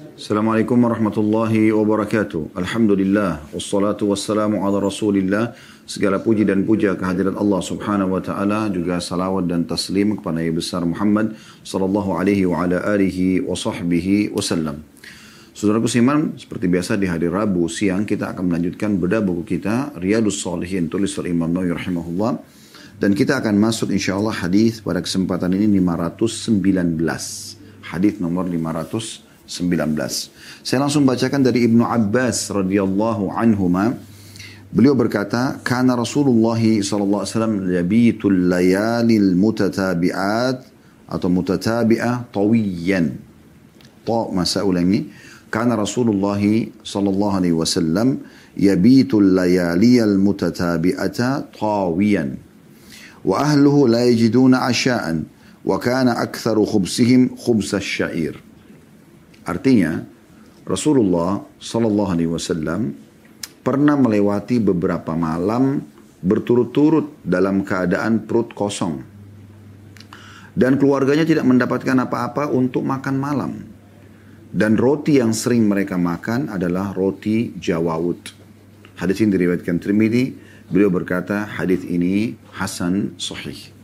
Assalamualaikum warahmatullahi wabarakatuh. Alhamdulillah. Wassalatu wassalamu ala rasulillah. Segala puji dan puja kehadirat Allah subhanahu wa ta'ala. Juga salawat dan taslim kepada Nabi besar Muhammad sallallahu alaihi wa ala alihi wa sahbihi wasallam. Saudaraku Siman, seperti biasa di hari Rabu siang kita akan melanjutkan bedah buku kita Riyadus Salihin tulis oleh Imam Nawawi rahimahullah. Dan kita akan masuk insya Allah hadis pada kesempatan ini 519. Hadis nomor 519. 19. Saya langsung bacakan dari Ibnu Abbas radhiyallahu anhuma. Beliau berkata, "Kana Rasulullah sallallahu alaihi wasallam yabitul layalil mutatabi'at atau mutatabi'ah tawiyan." Ta masa ulangi. Kana Rasulullah sallallahu alaihi wasallam yabitul layaliyal mutatabi'ata tawiyan. Wa ahluhu la yajiduna asha'an. Kana aktharu khubsihim khubs asy-sya'ir. Artinya Rasulullah Sallallahu Alaihi Wasallam pernah melewati beberapa malam berturut-turut dalam keadaan perut kosong dan keluarganya tidak mendapatkan apa-apa untuk makan malam dan roti yang sering mereka makan adalah roti jawawut. Hadis ini diriwayatkan Trimidi. Beliau berkata hadis ini hasan sahih.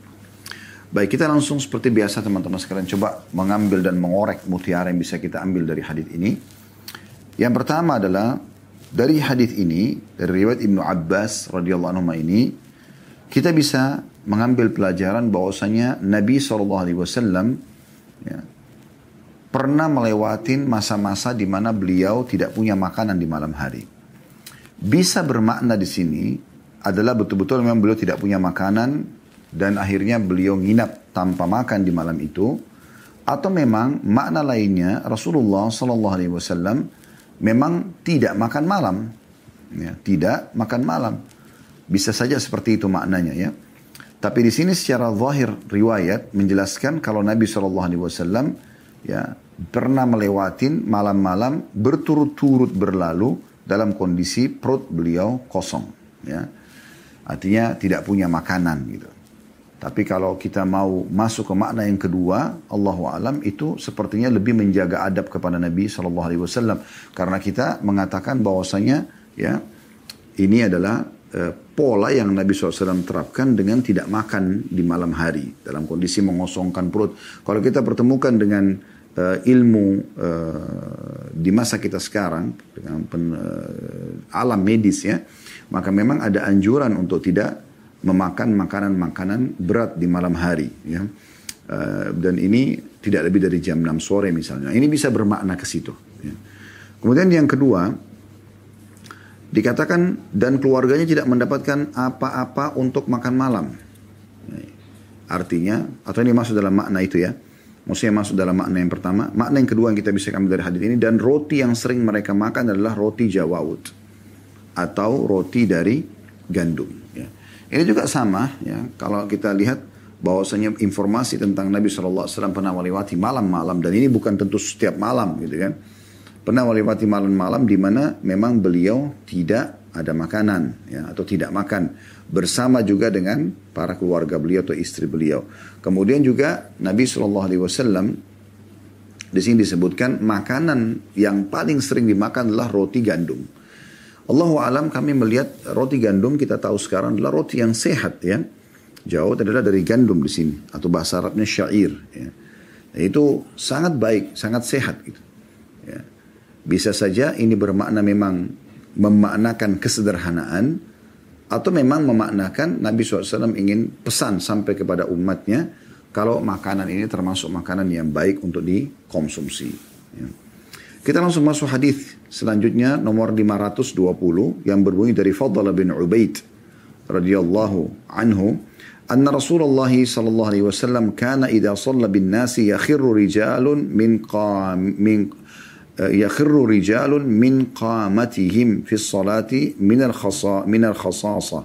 Baik, kita langsung seperti biasa teman-teman sekalian coba mengambil dan mengorek mutiara yang bisa kita ambil dari hadis ini. Yang pertama adalah dari hadis ini dari riwayat Ibnu Abbas radhiyallahu anhu ini kita bisa mengambil pelajaran bahwasanya Nabi saw ya, pernah melewatin masa-masa di mana beliau tidak punya makanan di malam hari. Bisa bermakna di sini adalah betul-betul memang beliau tidak punya makanan dan akhirnya beliau nginap tanpa makan di malam itu. Atau memang makna lainnya Rasulullah Sallallahu Alaihi Wasallam memang tidak makan malam. Ya, tidak makan malam. Bisa saja seperti itu maknanya ya. Tapi di sini secara zahir riwayat menjelaskan kalau Nabi Shallallahu Alaihi Wasallam ya pernah melewatin malam-malam berturut-turut berlalu dalam kondisi perut beliau kosong ya. Artinya tidak punya makanan gitu tapi kalau kita mau masuk ke makna yang kedua, Allah alam itu sepertinya lebih menjaga adab kepada Nabi Shallallahu Alaihi Wasallam karena kita mengatakan bahwasanya ya ini adalah uh, pola yang Nabi SAW terapkan dengan tidak makan di malam hari dalam kondisi mengosongkan perut. Kalau kita pertemukan dengan uh, ilmu uh, di masa kita sekarang dengan pen, uh, alam medis ya, maka memang ada anjuran untuk tidak memakan makanan-makanan berat di malam hari ya. Uh, dan ini tidak lebih dari jam 6 sore misalnya. Ini bisa bermakna ke situ. Ya. Kemudian yang kedua, dikatakan dan keluarganya tidak mendapatkan apa-apa untuk makan malam. Artinya, atau ini masuk dalam makna itu ya. Maksudnya masuk dalam makna yang pertama. Makna yang kedua yang kita bisa ambil dari hadis ini. Dan roti yang sering mereka makan adalah roti jawawut. Atau roti dari gandum. Ini juga sama ya kalau kita lihat bahwasanya informasi tentang Nabi SAW pernah melewati malam-malam dan ini bukan tentu setiap malam gitu kan. Pernah melewati malam-malam di mana memang beliau tidak ada makanan ya atau tidak makan bersama juga dengan para keluarga beliau atau istri beliau. Kemudian juga Nabi SAW di sini disebutkan makanan yang paling sering dimakan adalah roti gandum. Allahu alam kami melihat roti gandum kita tahu sekarang adalah roti yang sehat ya. Jauh adalah dari gandum di sini atau bahasa Arabnya syair ya. Nah, itu sangat baik, sangat sehat gitu. Ya. Bisa saja ini bermakna memang memaknakan kesederhanaan atau memang memaknakan Nabi SAW ingin pesan sampai kepada umatnya kalau makanan ini termasuk makanan yang baik untuk dikonsumsi. Ya. Kita langsung masuk hadis selanjutnya nomor 520 yang berbunyi dari Fadl bin Ubaid radhiyallahu anhu أن رسول الله صلى الله عليه وسلم كان إذا صلى بالناس يخر رجال من قام من يخر رجال من قامتهم في الصلاة من الخصا من الخصاصة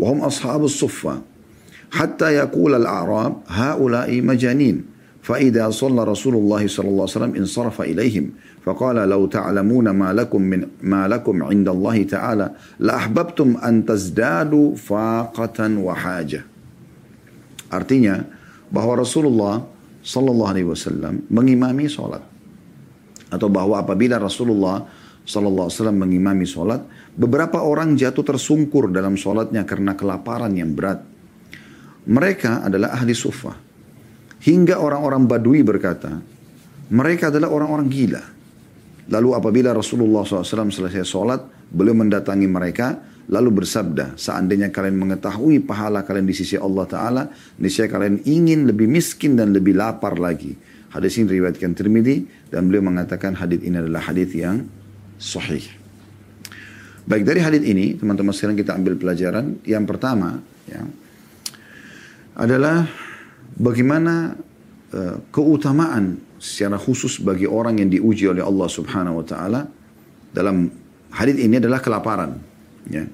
وهم أصحاب الصفة حتى يقول الأعراب هؤلاء مجانين فإذا صلى رسول الله صلى الله عليه وسلم انصرف إليهم فقال لو تعلمون ما لكم من ما لكم عند الله تعالى لأحببتم أن تزدادوا فاقة وحاجة. Artinya bahwa Rasulullah Sallallahu Alaihi Wasallam mengimami sholat. atau bahwa apabila Rasulullah Sallallahu Alaihi Wasallam mengimami sholat, beberapa orang jatuh tersungkur dalam sholatnya karena kelaparan yang berat. Mereka adalah ahli sufa. Hingga orang-orang badui berkata, mereka adalah orang-orang gila. Lalu apabila Rasulullah SAW selesai sholat, beliau mendatangi mereka, lalu bersabda, seandainya kalian mengetahui pahala kalian di sisi Allah Ta'ala, niscaya kalian ingin lebih miskin dan lebih lapar lagi. Hadis ini riwayatkan Tirmidzi dan beliau mengatakan hadis ini adalah hadis yang sahih. Baik dari hadis ini teman-teman sekarang kita ambil pelajaran. Yang pertama ya, adalah bagaimana uh, keutamaan secara khusus bagi orang yang diuji oleh Allah Subhanahu wa taala dalam hadis ini adalah kelaparan ya.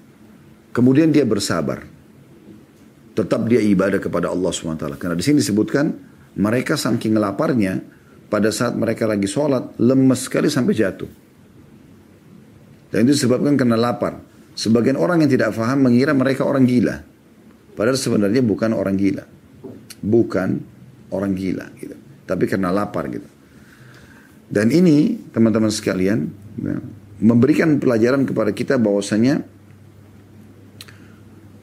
Kemudian dia bersabar. Tetap dia ibadah kepada Allah Subhanahu wa taala. Karena di sini disebutkan mereka saking laparnya pada saat mereka lagi sholat lemes sekali sampai jatuh. Dan itu disebabkan karena lapar. Sebagian orang yang tidak faham mengira mereka orang gila. Padahal sebenarnya bukan orang gila. Bukan orang gila gitu. Tapi karena lapar gitu. Dan ini teman-teman sekalian ya, memberikan pelajaran kepada kita bahwasanya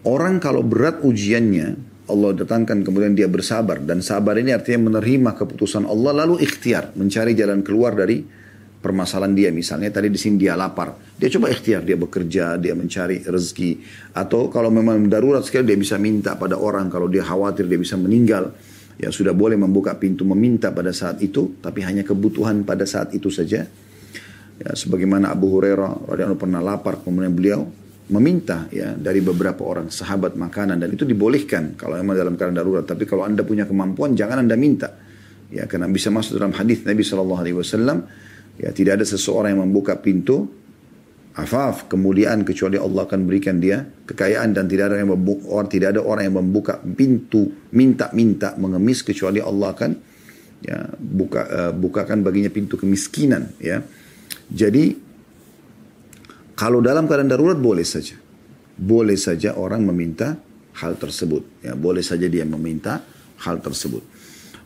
orang kalau berat ujiannya Allah datangkan kemudian dia bersabar dan sabar ini artinya menerima keputusan Allah lalu ikhtiar mencari jalan keluar dari permasalahan dia. Misalnya tadi di sini dia lapar. Dia coba ikhtiar dia bekerja dia mencari rezeki. Atau kalau memang darurat sekali dia bisa minta pada orang. Kalau dia khawatir dia bisa meninggal ya sudah boleh membuka pintu meminta pada saat itu. Tapi hanya kebutuhan pada saat itu saja. Ya sebagaimana Abu Hurairah radhiyallahu pernah lapar kemudian beliau meminta ya dari beberapa orang sahabat makanan. Dan itu dibolehkan kalau memang dalam keadaan darurat. Tapi kalau anda punya kemampuan jangan anda minta. Ya karena bisa masuk dalam hadis Nabi Wasallam Ya, tidak ada seseorang yang membuka pintu afaf kemuliaan kecuali Allah akan berikan dia kekayaan dan tidak ada yang membuka, orang tidak ada orang yang membuka pintu minta-minta mengemis kecuali Allah akan ya buka uh, bukakan baginya pintu kemiskinan ya. Jadi kalau dalam keadaan darurat boleh saja. Boleh saja orang meminta hal tersebut ya, boleh saja dia meminta hal tersebut.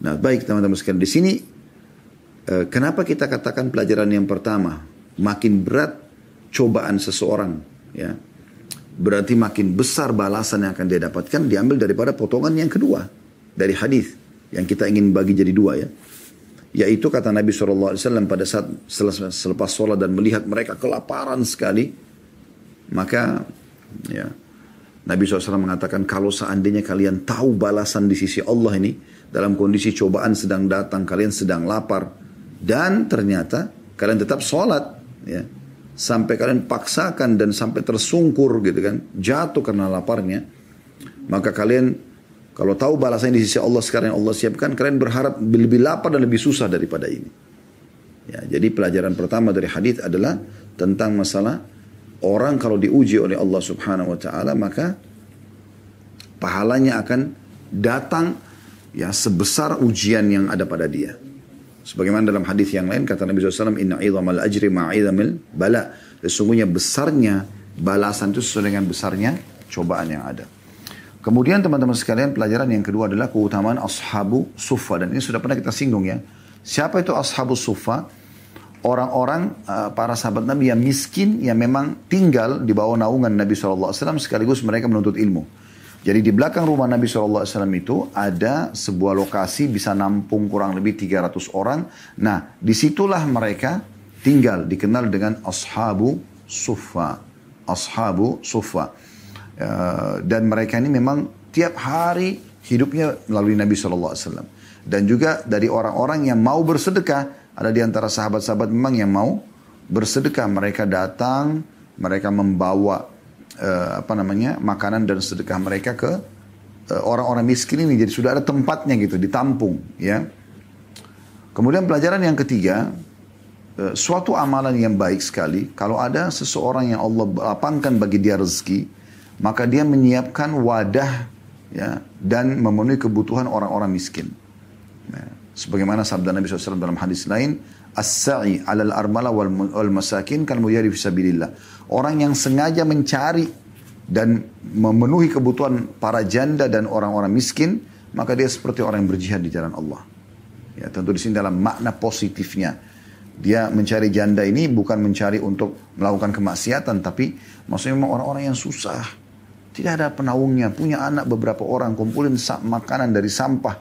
Nah, baik teman-teman sekalian di sini kenapa kita katakan pelajaran yang pertama? Makin berat cobaan seseorang ya. Berarti makin besar balasan yang akan dia dapatkan diambil daripada potongan yang kedua dari hadis yang kita ingin bagi jadi dua ya. Yaitu kata Nabi SAW pada saat selepas sholat dan melihat mereka kelaparan sekali maka ya Nabi SAW mengatakan kalau seandainya kalian tahu balasan di sisi Allah ini dalam kondisi cobaan sedang datang kalian sedang lapar dan ternyata kalian tetap sholat. Ya. Sampai kalian paksakan dan sampai tersungkur gitu kan. Jatuh karena laparnya. Maka kalian kalau tahu balasan di sisi Allah sekarang yang Allah siapkan. Kalian berharap lebih lapar dan lebih susah daripada ini. Ya, jadi pelajaran pertama dari hadis adalah tentang masalah orang kalau diuji oleh Allah Subhanahu wa taala maka pahalanya akan datang ya sebesar ujian yang ada pada dia. Sebagaimana dalam hadis yang lain kata Nabi SAW, Inna idhamal ajri ma'idhamil bala. Sesungguhnya besarnya balasan itu sesuai dengan besarnya cobaan yang ada. Kemudian teman-teman sekalian pelajaran yang kedua adalah keutamaan ashabu sufa. Dan ini sudah pernah kita singgung ya. Siapa itu ashabu sufa? Orang-orang uh, para sahabat Nabi yang miskin yang memang tinggal di bawah naungan Nabi SAW sekaligus mereka menuntut ilmu. Jadi di belakang rumah Nabi SAW itu ada sebuah lokasi bisa nampung kurang lebih 300 orang. Nah di situlah mereka tinggal dikenal dengan Ashabu Sufa. Ashabu Sufa. Uh, dan mereka ini memang tiap hari hidupnya melalui Nabi SAW. Dan juga dari orang-orang yang mau bersedekah. Ada di antara sahabat-sahabat memang yang mau bersedekah. Mereka datang, mereka membawa uh, apa namanya makanan dan sedekah mereka ke uh, orang-orang miskin ini. Jadi sudah ada tempatnya gitu ditampung ya. Kemudian pelajaran yang ketiga uh, suatu amalan yang baik sekali kalau ada seseorang yang Allah lapangkan bagi dia rezeki maka dia menyiapkan wadah ya dan memenuhi kebutuhan orang-orang miskin. Nah, sebagaimana sabda Nabi SAW dalam hadis lain as-sa'i alal armala wal, wal masakin kan mujari fisabilillah. Orang yang sengaja mencari dan memenuhi kebutuhan para janda dan orang-orang miskin, maka dia seperti orang yang berjihad di jalan Allah. Ya, tentu di sini dalam makna positifnya. Dia mencari janda ini bukan mencari untuk melakukan kemaksiatan, tapi maksudnya memang orang-orang yang susah. Tidak ada penaungnya, punya anak beberapa orang, kumpulin makanan dari sampah.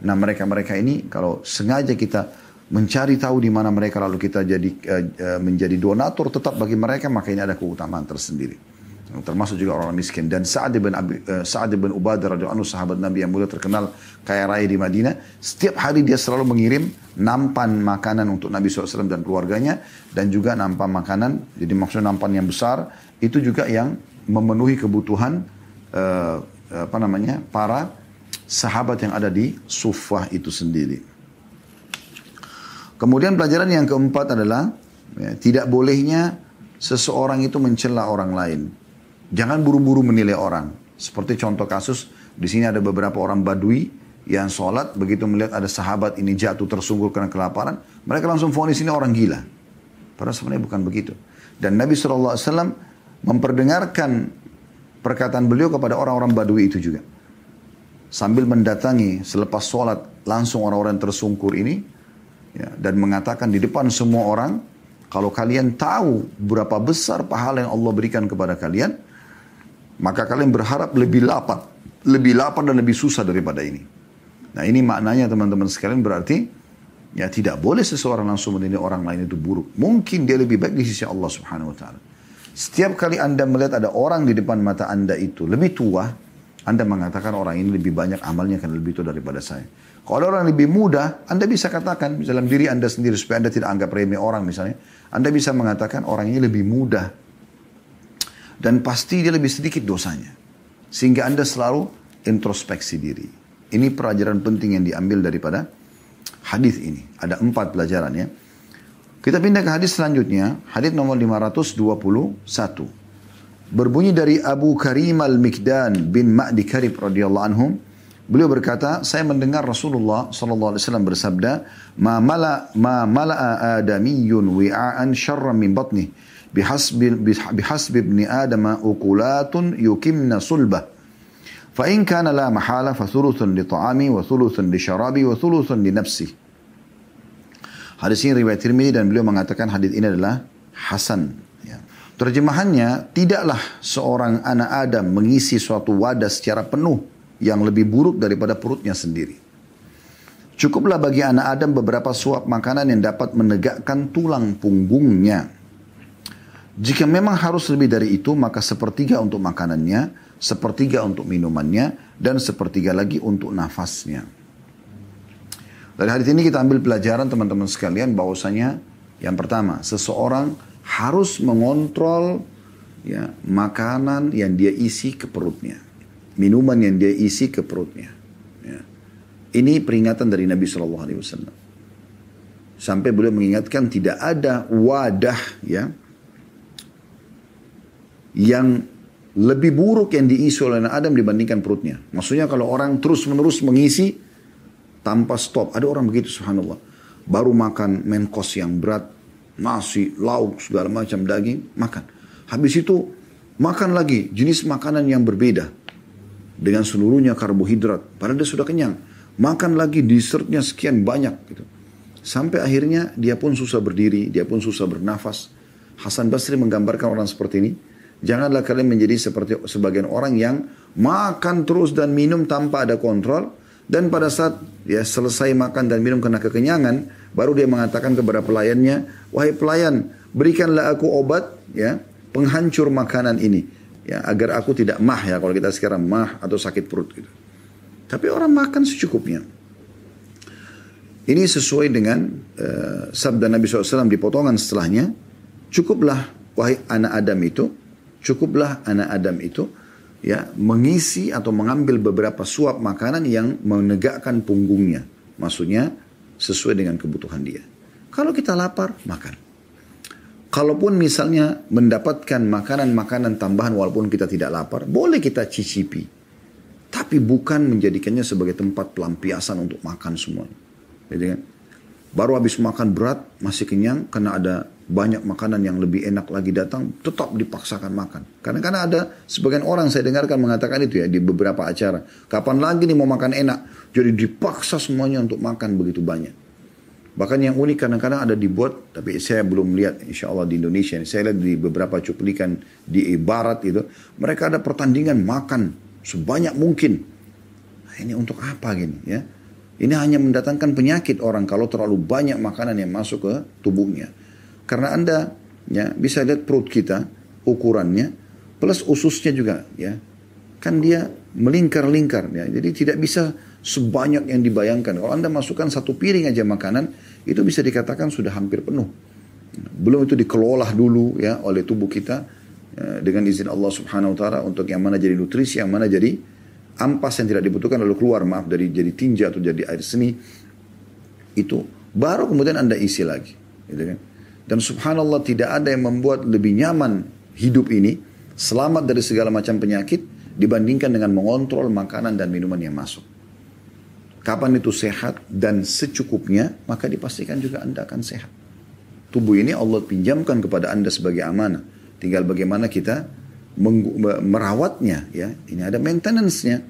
Nah mereka-mereka ini kalau sengaja kita mencari tahu di mana mereka lalu kita jadi uh, menjadi donatur tetap bagi mereka maka ini ada keutamaan tersendiri. Termasuk juga orang miskin. Dan Sa'ad bin Abi, uh, Sa'ad bin Ubadah radhiyallahu anhu sahabat Nabi yang mulia terkenal kaya raya di Madinah setiap hari dia selalu mengirim nampan makanan untuk Nabi SAW dan keluarganya dan juga nampan makanan jadi maksudnya nampan yang besar itu juga yang memenuhi kebutuhan uh, apa namanya para sahabat yang ada di Sufah itu sendiri kemudian pelajaran yang keempat adalah ya, tidak bolehnya seseorang itu mencela orang lain Jangan buru-buru menilai orang. Seperti contoh kasus, di sini ada beberapa orang badui yang sholat, begitu melihat ada sahabat ini jatuh tersungkur karena kelaparan, mereka langsung vonis ini orang gila. Padahal sebenarnya bukan begitu. Dan Nabi SAW memperdengarkan perkataan beliau kepada orang-orang badui itu juga. Sambil mendatangi selepas sholat langsung orang-orang tersungkur ini, ya, dan mengatakan di depan semua orang, kalau kalian tahu berapa besar pahala yang Allah berikan kepada kalian, maka kalian berharap lebih lapar, lebih lapar dan lebih susah daripada ini. Nah ini maknanya teman-teman sekalian berarti ya tidak boleh seseorang langsung menilai orang lain itu buruk. Mungkin dia lebih baik di sisi Allah Subhanahu Wa Taala. Setiap kali anda melihat ada orang di depan mata anda itu lebih tua, anda mengatakan orang ini lebih banyak amalnya kan lebih tua daripada saya. Kalau orang lebih muda, anda bisa katakan dalam diri anda sendiri supaya anda tidak anggap remeh orang misalnya. Anda bisa mengatakan orang ini lebih mudah dan pasti dia lebih sedikit dosanya. Sehingga Anda selalu introspeksi diri. Ini pelajaran penting yang diambil daripada hadis ini. Ada empat pelajaran ya. Kita pindah ke hadis selanjutnya. Hadis nomor 521. Berbunyi dari Abu Karim al-Mikdan bin Ma'di Karib radhiyallahu anhum. Beliau berkata, saya mendengar Rasulullah sallallahu alaihi wasallam bersabda, "Ma mala ma mala'a adamiyyun wi'an syarran min batnih." بحسب بحسب ابن آدم أكلات يكمن صلبه فإن كان لا محالة فثلث لطعامي وثلث لشرابي وثلث لنفسي Hadis ini riwayat Tirmidzi dan beliau mengatakan hadis ini adalah hasan. Ya. Terjemahannya, tidaklah seorang anak Adam mengisi suatu wadah secara penuh yang lebih buruk daripada perutnya sendiri. Cukuplah bagi anak Adam beberapa suap makanan yang dapat menegakkan tulang punggungnya. Jika memang harus lebih dari itu, maka sepertiga untuk makanannya, sepertiga untuk minumannya, dan sepertiga lagi untuk nafasnya. Dari hadis ini kita ambil pelajaran teman-teman sekalian bahwasanya yang pertama, seseorang harus mengontrol ya makanan yang dia isi ke perutnya, minuman yang dia isi ke perutnya. Ya. Ini peringatan dari Nabi Shallallahu Alaihi Wasallam. Sampai beliau mengingatkan tidak ada wadah ya yang lebih buruk yang diisi oleh anak Adam dibandingkan perutnya. Maksudnya kalau orang terus-menerus mengisi tanpa stop. Ada orang begitu subhanallah. Baru makan course yang berat, nasi, lauk, segala macam daging, makan. Habis itu makan lagi jenis makanan yang berbeda. Dengan seluruhnya karbohidrat. Padahal dia sudah kenyang. Makan lagi dessertnya sekian banyak gitu. Sampai akhirnya dia pun susah berdiri, dia pun susah bernafas. Hasan Basri menggambarkan orang seperti ini Janganlah kalian menjadi seperti sebagian orang yang makan terus dan minum tanpa ada kontrol. Dan pada saat dia selesai makan dan minum karena kekenyangan, baru dia mengatakan kepada pelayannya, wahai pelayan, berikanlah aku obat, ya, penghancur makanan ini, ya, agar aku tidak mah ya, kalau kita sekarang mah atau sakit perut gitu. Tapi orang makan secukupnya. Ini sesuai dengan uh, sabda Nabi SAW di potongan setelahnya, cukuplah wahai anak Adam itu, Cukuplah anak Adam itu ya mengisi atau mengambil beberapa suap makanan yang menegakkan punggungnya. Maksudnya sesuai dengan kebutuhan dia. Kalau kita lapar, makan. Kalaupun misalnya mendapatkan makanan-makanan tambahan walaupun kita tidak lapar, boleh kita cicipi. Tapi bukan menjadikannya sebagai tempat pelampiasan untuk makan semuanya. Jadi kan? Baru habis makan berat, masih kenyang karena ada banyak makanan yang lebih enak lagi datang, tetap dipaksakan makan. Karena karena ada sebagian orang saya dengarkan mengatakan itu ya di beberapa acara. Kapan lagi nih mau makan enak? Jadi dipaksa semuanya untuk makan begitu banyak. Bahkan yang unik kadang-kadang ada dibuat, tapi saya belum lihat insya Allah di Indonesia. Saya lihat di beberapa cuplikan di Barat itu, mereka ada pertandingan makan sebanyak mungkin. Nah, ini untuk apa gini ya? Ini hanya mendatangkan penyakit orang kalau terlalu banyak makanan yang masuk ke tubuhnya. Karena Anda ya bisa lihat perut kita ukurannya plus ususnya juga ya. Kan dia melingkar-lingkar ya. Jadi tidak bisa sebanyak yang dibayangkan. Kalau Anda masukkan satu piring aja makanan, itu bisa dikatakan sudah hampir penuh. Belum itu dikelola dulu ya oleh tubuh kita ya, dengan izin Allah Subhanahu wa taala untuk yang mana jadi nutrisi, yang mana jadi ampas yang tidak dibutuhkan lalu keluar maaf dari jadi tinja atau jadi air seni itu baru kemudian Anda isi lagi, gitu kan? Dan subhanallah tidak ada yang membuat lebih nyaman hidup ini selamat dari segala macam penyakit dibandingkan dengan mengontrol makanan dan minuman yang masuk. Kapan itu sehat dan secukupnya, maka dipastikan juga Anda akan sehat. Tubuh ini Allah pinjamkan kepada Anda sebagai amanah. Tinggal bagaimana kita merawatnya ya. Ini ada maintenance-nya.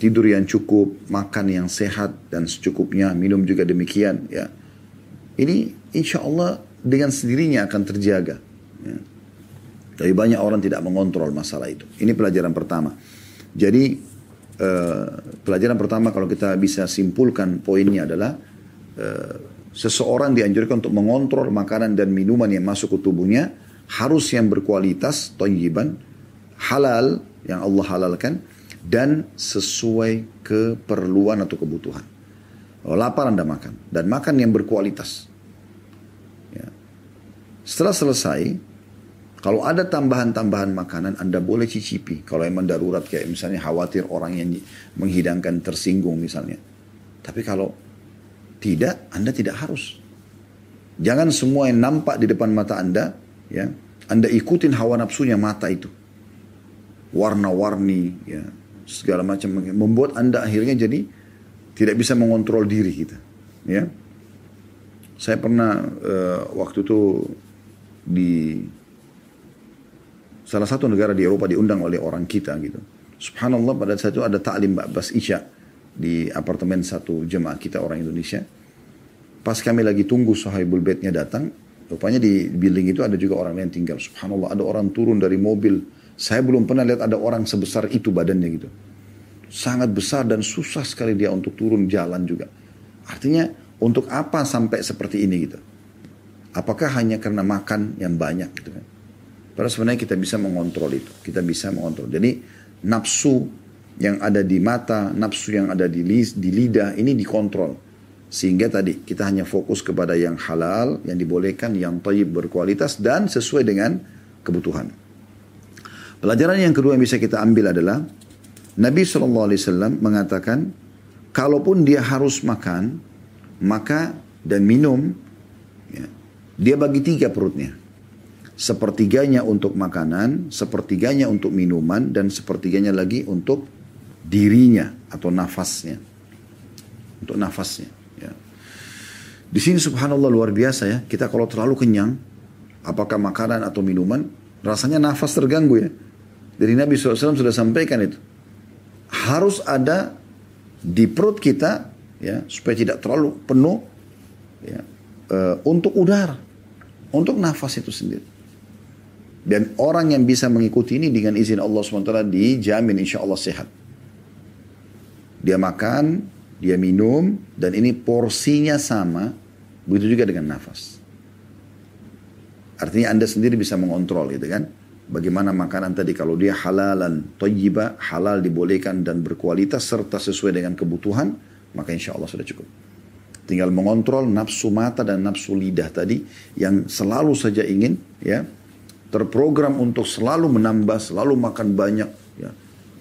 Tidur yang cukup, makan yang sehat dan secukupnya, minum juga demikian ya. Ini insya Allah dengan sendirinya akan terjaga. Ya. Tapi banyak orang tidak mengontrol masalah itu. Ini pelajaran pertama. Jadi Eh, pelajaran pertama kalau kita bisa simpulkan poinnya adalah uh, seseorang dianjurkan untuk mengontrol makanan dan minuman yang masuk ke tubuhnya harus yang berkualitas, toyiban, halal yang Allah halalkan dan sesuai keperluan atau kebutuhan. Kalau lapar Anda makan dan makan yang berkualitas. Ya. Setelah selesai, kalau ada tambahan-tambahan makanan, Anda boleh cicipi. Kalau emang darurat kayak misalnya khawatir orang yang menghidangkan tersinggung misalnya. Tapi kalau tidak, Anda tidak harus. Jangan semua yang nampak di depan mata Anda, ya, Anda ikutin hawa nafsunya mata itu. Warna-warni, ya, segala macam membuat Anda akhirnya jadi tidak bisa mengontrol diri kita, ya. Saya pernah uh, waktu itu di salah satu negara di Eropa diundang oleh orang kita gitu. Subhanallah pada saat itu ada taklim Bas Isya di apartemen satu jemaah kita orang Indonesia. Pas kami lagi tunggu sahibul bednya datang, rupanya di building itu ada juga orang yang tinggal. Subhanallah ada orang turun dari mobil. Saya belum pernah lihat ada orang sebesar itu badannya gitu. Sangat besar dan susah sekali dia untuk turun jalan juga. Artinya untuk apa sampai seperti ini gitu? Apakah hanya karena makan yang banyak gitu kan? Padahal sebenarnya kita bisa mengontrol itu. Kita bisa mengontrol. Jadi nafsu yang ada di mata, nafsu yang ada di, di lidah ini dikontrol. Sehingga tadi kita hanya fokus kepada yang halal, yang dibolehkan, yang tayyib berkualitas dan sesuai dengan kebutuhan. Pelajaran yang kedua yang bisa kita ambil adalah Nabi SAW mengatakan kalaupun dia harus makan, maka dan minum, ya, dia bagi tiga perutnya sepertiganya untuk makanan, sepertiganya untuk minuman, dan sepertiganya lagi untuk dirinya atau nafasnya. Untuk nafasnya. Ya. Di sini subhanallah luar biasa ya. Kita kalau terlalu kenyang, apakah makanan atau minuman, rasanya nafas terganggu ya. Dari Nabi SAW sudah sampaikan itu. Harus ada di perut kita ya supaya tidak terlalu penuh ya, uh, untuk udara, untuk nafas itu sendiri. Dan orang yang bisa mengikuti ini dengan izin Allah SWT dijamin insya Allah sehat. Dia makan, dia minum, dan ini porsinya sama. Begitu juga dengan nafas. Artinya Anda sendiri bisa mengontrol gitu kan. Bagaimana makanan tadi kalau dia halalan, toyiba, halal dibolehkan dan berkualitas serta sesuai dengan kebutuhan, maka insya Allah sudah cukup. Tinggal mengontrol nafsu mata dan nafsu lidah tadi yang selalu saja ingin ya terprogram untuk selalu menambah, selalu makan banyak. Ya.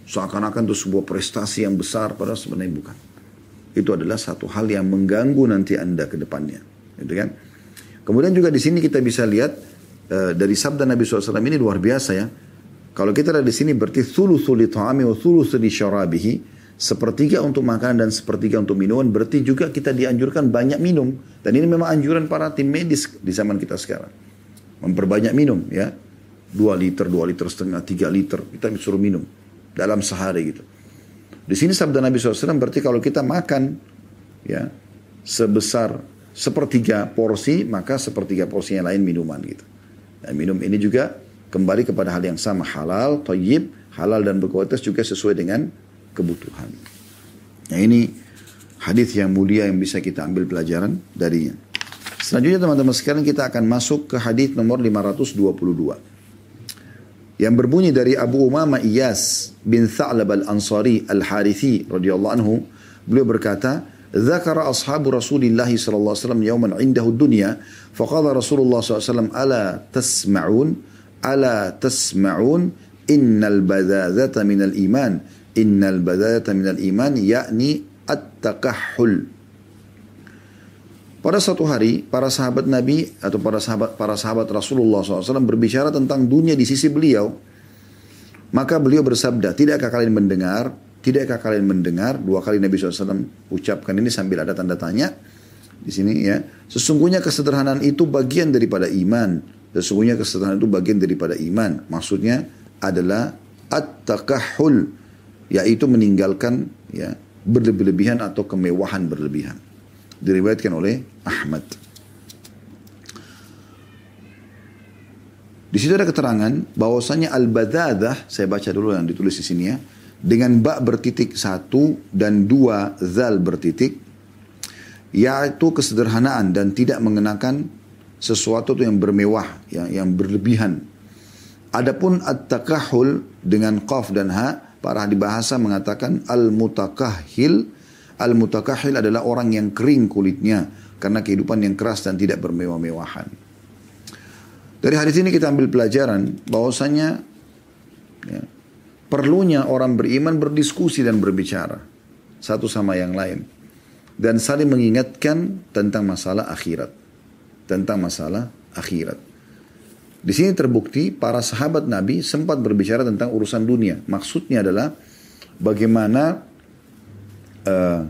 Seakan-akan itu sebuah prestasi yang besar, padahal sebenarnya bukan. Itu adalah satu hal yang mengganggu nanti Anda ke depannya. Gitu kan? Kemudian juga di sini kita bisa lihat uh, dari sabda Nabi SAW ini luar biasa ya. Kalau kita lihat di sini berarti thuluthu li ta'ami wa thuluthu li syarabihi. Sepertiga untuk makanan dan sepertiga untuk minuman. Berarti juga kita dianjurkan banyak minum. Dan ini memang anjuran para tim medis di zaman kita sekarang memperbanyak minum ya. dua liter, dua liter setengah, tiga liter. Kita disuruh minum dalam sehari gitu. Di sini sabda Nabi SAW berarti kalau kita makan ya sebesar sepertiga porsi, maka sepertiga porsi yang lain minuman gitu. Dan minum ini juga kembali kepada hal yang sama halal, toyib, halal dan berkualitas juga sesuai dengan kebutuhan. Nah ini hadis yang mulia yang bisa kita ambil pelajaran darinya. Selanjutnya teman-teman sekarang kita akan masuk ke hadis nomor 522. Yang berbunyi dari Abu Umama Iyas bin Tha'lab al-Ansari al-Harithi radhiyallahu anhu, beliau berkata, ذكر أصحاب رسول الله صلى الله عليه وسلم يوما عنده الدنيا فقال رسول الله صلى الله عليه وسلم ألا تسمعون ألا تسمعون إن البذاذة من الإيمان إن البذاذة من الإيمان يعني التكحل pada suatu hari, para sahabat Nabi atau para sahabat para sahabat Rasulullah SAW berbicara tentang dunia di sisi beliau. Maka beliau bersabda, tidakkah kalian mendengar? Tidakkah kalian mendengar? Dua kali Nabi SAW ucapkan ini sambil ada tanda tanya di sini ya. Sesungguhnya kesederhanaan itu bagian daripada iman. Sesungguhnya kesederhanaan itu bagian daripada iman. Maksudnya adalah at-takahul, yaitu meninggalkan ya berlebih-lebihan atau kemewahan berlebihan diriwayatkan oleh Ahmad. Di situ ada keterangan bahwasanya al-badadah, saya baca dulu yang ditulis di sini ya, dengan ba bertitik satu dan dua zal bertitik, yaitu kesederhanaan dan tidak mengenakan sesuatu yang bermewah, yang, yang berlebihan. Adapun at-takahul dengan qaf dan ha, para ahli bahasa mengatakan al-mutakahhil Al-mutakahil adalah orang yang kering kulitnya karena kehidupan yang keras dan tidak bermewah-mewahan. Dari hadis ini kita ambil pelajaran bahwasanya ya, perlunya orang beriman berdiskusi dan berbicara satu sama yang lain dan saling mengingatkan tentang masalah akhirat, tentang masalah akhirat. Di sini terbukti para sahabat Nabi sempat berbicara tentang urusan dunia. Maksudnya adalah bagaimana uh,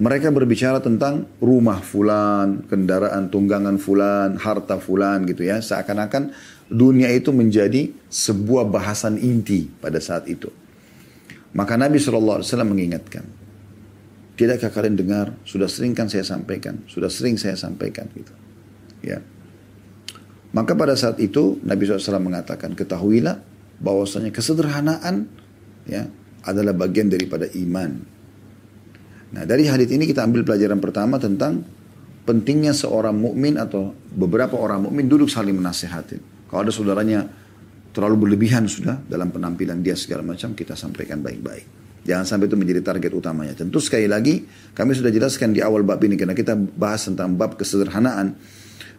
mereka berbicara tentang rumah fulan, kendaraan tunggangan fulan, harta fulan gitu ya. Seakan-akan dunia itu menjadi sebuah bahasan inti pada saat itu. Maka Nabi SAW mengingatkan. Tidakkah kalian dengar? Sudah sering kan saya sampaikan. Sudah sering saya sampaikan gitu. Ya. Maka pada saat itu Nabi SAW mengatakan, ketahuilah bahwasanya kesederhanaan ya adalah bagian daripada iman. Nah dari hadis ini kita ambil pelajaran pertama tentang pentingnya seorang mukmin atau beberapa orang mukmin duduk saling menasehati. Kalau ada saudaranya terlalu berlebihan sudah dalam penampilan dia segala macam kita sampaikan baik-baik. Jangan sampai itu menjadi target utamanya. Tentu sekali lagi kami sudah jelaskan di awal bab ini karena kita bahas tentang bab kesederhanaan.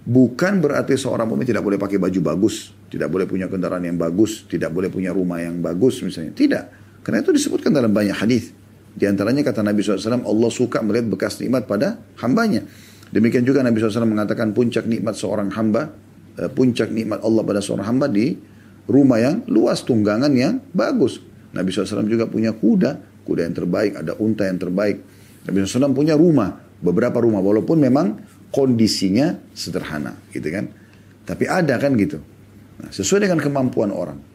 Bukan berarti seorang mukmin tidak boleh pakai baju bagus, tidak boleh punya kendaraan yang bagus, tidak boleh punya rumah yang bagus misalnya. Tidak. Karena itu disebutkan dalam banyak hadis. Di antaranya kata Nabi SAW, Allah suka melihat bekas nikmat pada hambanya. Demikian juga Nabi SAW mengatakan puncak nikmat seorang hamba, eh, puncak nikmat Allah pada seorang hamba di rumah yang luas, tunggangan yang bagus. Nabi SAW juga punya kuda, kuda yang terbaik, ada unta yang terbaik. Nabi SAW punya rumah, beberapa rumah, walaupun memang kondisinya sederhana, gitu kan. Tapi ada kan gitu. Nah, sesuai dengan kemampuan orang.